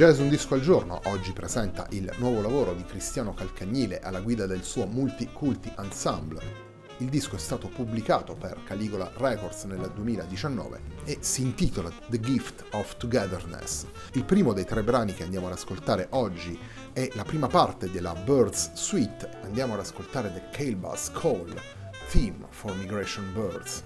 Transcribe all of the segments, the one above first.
Jazz Un Disco al Giorno oggi presenta il nuovo lavoro di Cristiano Calcagnile alla guida del suo Multiculti Ensemble. Il disco è stato pubblicato per Caligola Records nel 2019 e si intitola The Gift of Togetherness. Il primo dei tre brani che andiamo ad ascoltare oggi è la prima parte della Birds Suite. Andiamo ad ascoltare The Calebus Call, Theme for Migration Birds.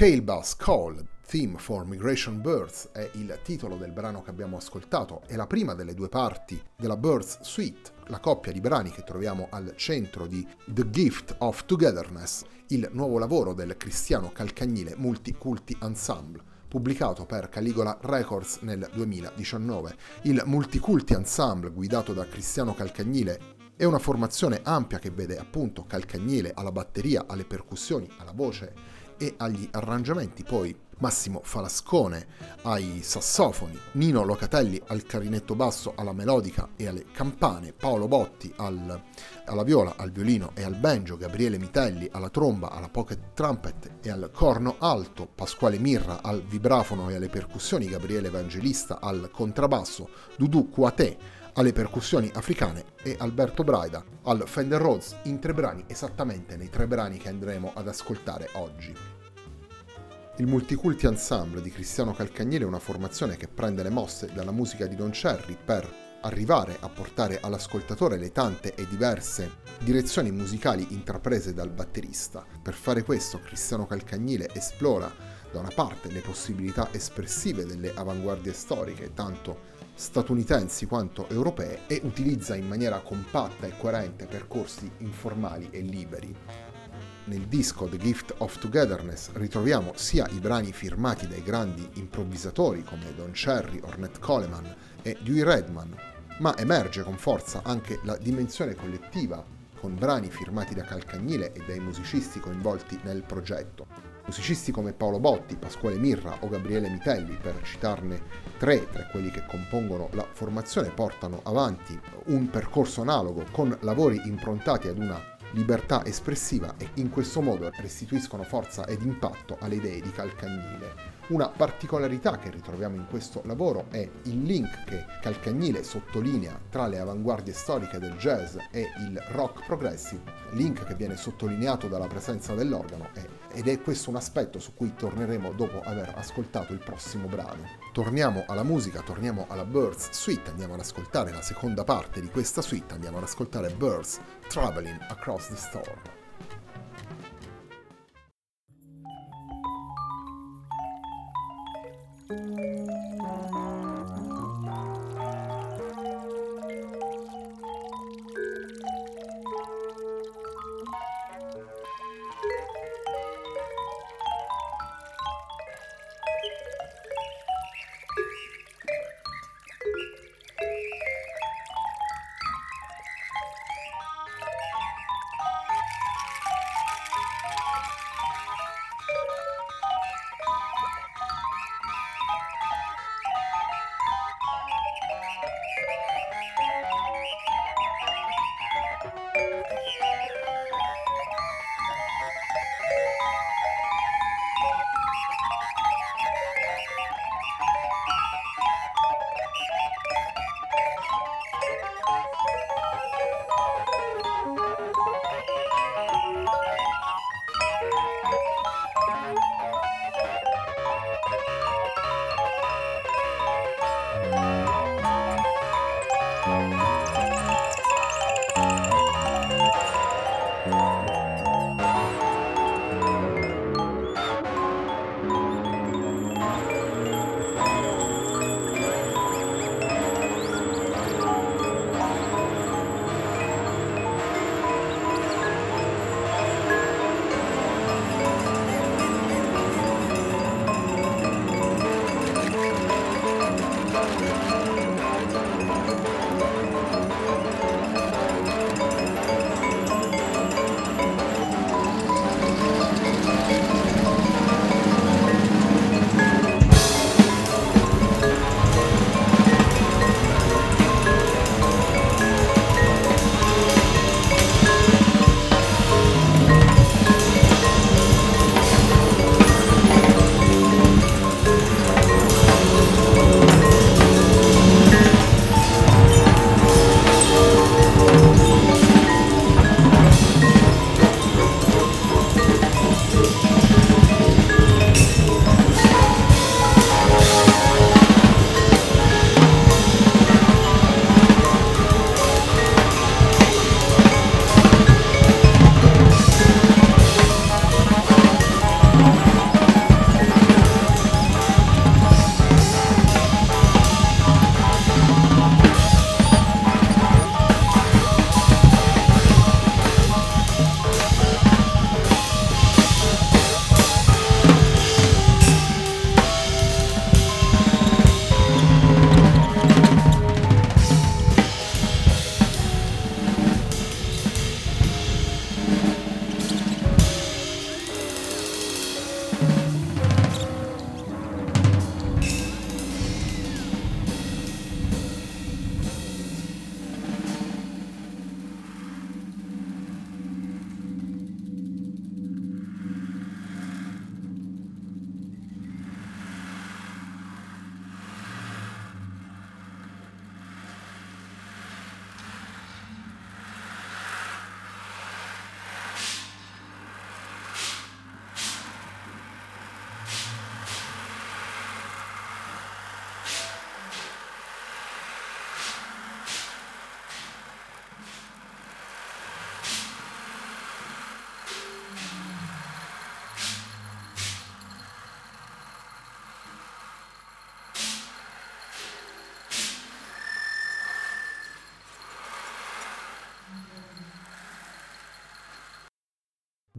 Kale Bass Call, Theme for Migration Birds è il titolo del brano che abbiamo ascoltato, è la prima delle due parti della Birds Suite, la coppia di brani che troviamo al centro di The Gift of Togetherness, il nuovo lavoro del cristiano calcagnile Multiculti Ensemble pubblicato per Caligola Records nel 2019. Il Multiculti Ensemble, guidato da Cristiano Calcagnile, è una formazione ampia che vede appunto Calcagnile alla batteria, alle percussioni, alla voce e agli arrangiamenti, poi Massimo Falascone ai sassofoni, Nino Locatelli al clarinetto basso, alla melodica e alle campane, Paolo Botti al, alla viola, al violino e al banjo, Gabriele Mitelli alla tromba, alla pocket trumpet e al corno alto, Pasquale Mirra al vibrafono e alle percussioni, Gabriele Evangelista al contrabbasso, Dudu Kuate alle percussioni africane e Alberto Braida al Fender Rhodes in tre brani, esattamente nei tre brani che andremo ad ascoltare oggi. Il Multiculti Ensemble di Cristiano Calcagnile è una formazione che prende le mosse dalla musica di Don Cherry per arrivare a portare all'ascoltatore le tante e diverse direzioni musicali intraprese dal batterista. Per fare questo Cristiano Calcagnile esplora da una parte le possibilità espressive delle avanguardie storiche, tanto statunitensi quanto europee, e utilizza in maniera compatta e coerente percorsi informali e liberi nel disco The Gift of Togetherness ritroviamo sia i brani firmati dai grandi improvvisatori come Don Cherry, Ornette Coleman e Dewey Redman, ma emerge con forza anche la dimensione collettiva con brani firmati da Calcagnile e dai musicisti coinvolti nel progetto. Musicisti come Paolo Botti, Pasquale Mirra o Gabriele Mitelli, per citarne tre tra quelli che compongono la formazione, portano avanti un percorso analogo con lavori improntati ad una libertà espressiva e in questo modo restituiscono forza ed impatto alle idee di Calcagnile. Una particolarità che ritroviamo in questo lavoro è il link che Calcagnile sottolinea tra le avanguardie storiche del jazz e il rock progressive, link che viene sottolineato dalla presenza dell'organo ed è questo un aspetto su cui torneremo dopo aver ascoltato il prossimo brano. Torniamo alla musica, torniamo alla Birds Suite, andiamo ad ascoltare la seconda parte di questa suite, andiamo ad ascoltare Birds Traveling Across the Storm.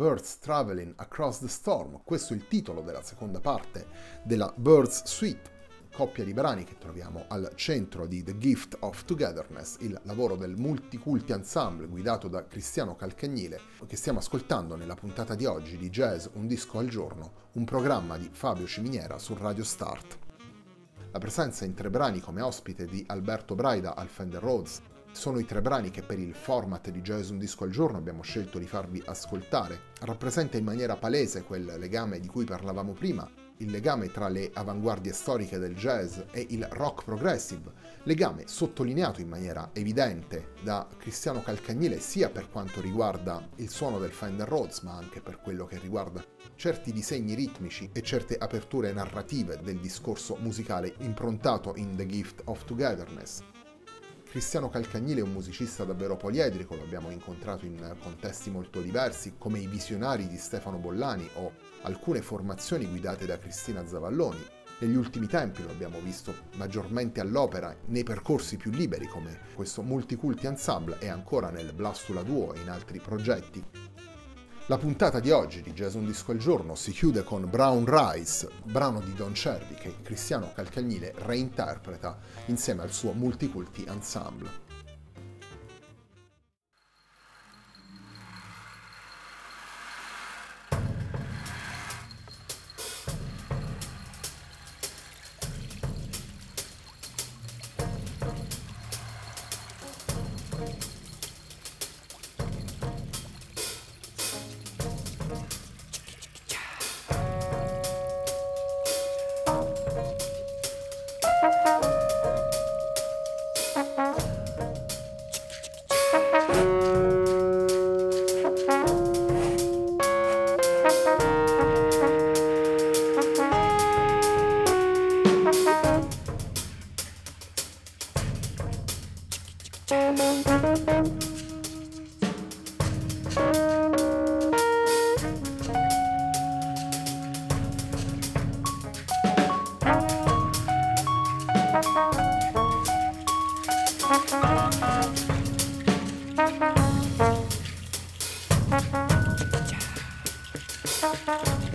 Birds Traveling Across the Storm, questo è il titolo della seconda parte della Birds Suite, coppia di brani che troviamo al centro di The Gift of Togetherness, il lavoro del multiculti ensemble guidato da Cristiano Calcagnile, che stiamo ascoltando nella puntata di oggi di Jazz Un disco al giorno, un programma di Fabio Ciminiera su Radio Start. La presenza in tre brani come ospite di Alberto Braida al Fender Rhodes sono i tre brani che per il format di Jazz Un Disco al Giorno abbiamo scelto di farvi ascoltare. Rappresenta in maniera palese quel legame di cui parlavamo prima, il legame tra le avanguardie storiche del jazz e il rock progressive, legame sottolineato in maniera evidente da Cristiano Calcagnile sia per quanto riguarda il suono del Fender Rhodes, ma anche per quello che riguarda certi disegni ritmici e certe aperture narrative del discorso musicale improntato in The Gift of Togetherness. Cristiano Calcagnile è un musicista davvero poliedrico, lo abbiamo incontrato in contesti molto diversi, come i visionari di Stefano Bollani o alcune formazioni guidate da Cristina Zavalloni. Negli ultimi tempi lo abbiamo visto maggiormente all'opera nei percorsi più liberi come questo Multiculti Ensemble e ancora nel Blastula Duo e in altri progetti. La puntata di oggi di Jason Disco al Giorno si chiude con Brown Rice, brano di Don Cherry che Cristiano Calcagnile reinterpreta insieme al suo Multiculti Ensemble. Música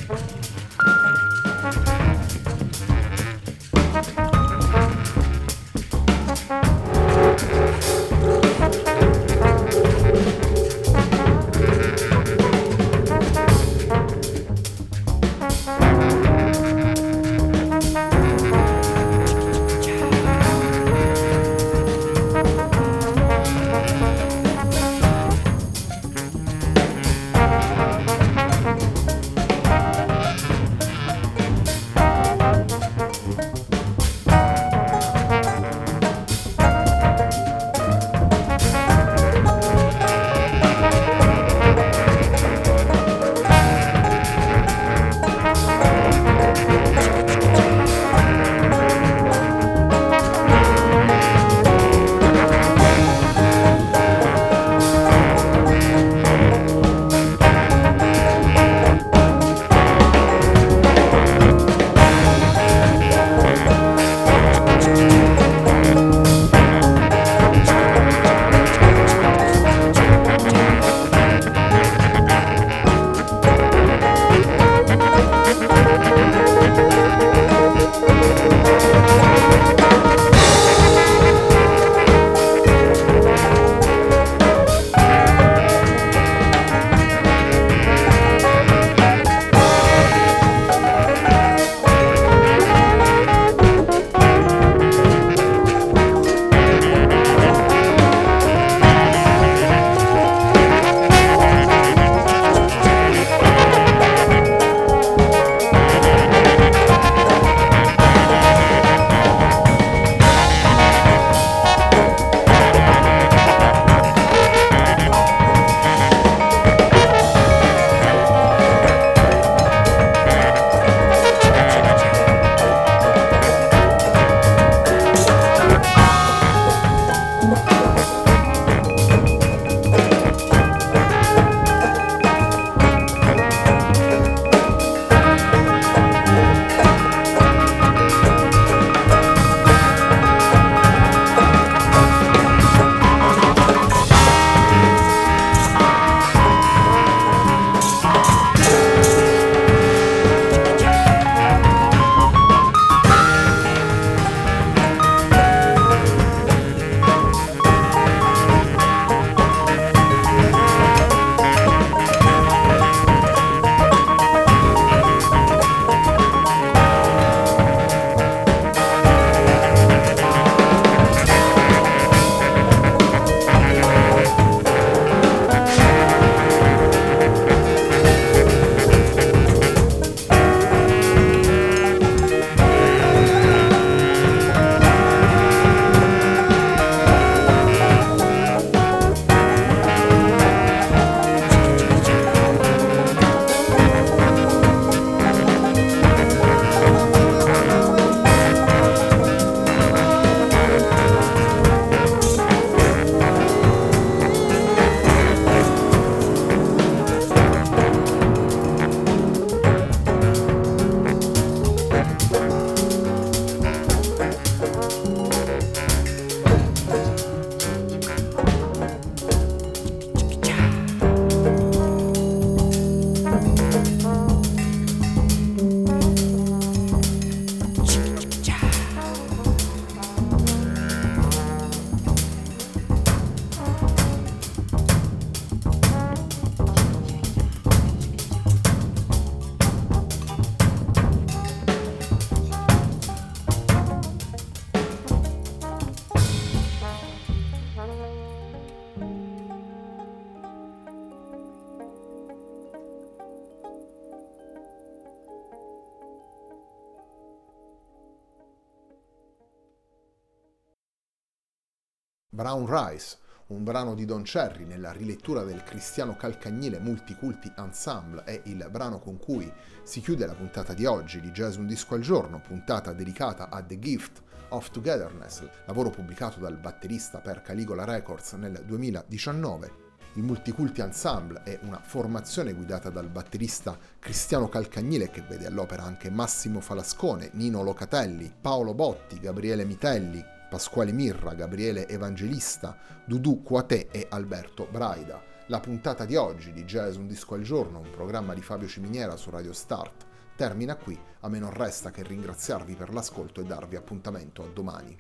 Brown Rice, un brano di Don Cherry nella rilettura del cristiano calcagnile Multiculti Ensemble è il brano con cui si chiude la puntata di oggi di Jazz Un Disco al Giorno, puntata dedicata a The Gift of Togetherness, lavoro pubblicato dal batterista per Caligola Records nel 2019. Il Multiculti Ensemble è una formazione guidata dal batterista Cristiano Calcagnile che vede all'opera anche Massimo Falascone, Nino Locatelli, Paolo Botti, Gabriele Mitelli, Pasquale Mirra, Gabriele Evangelista, Dudu Quatè e Alberto Braida. La puntata di oggi di Jazz Un Disco al Giorno, un programma di Fabio Ciminiera su Radio Start, termina qui. A me non resta che ringraziarvi per l'ascolto e darvi appuntamento a domani.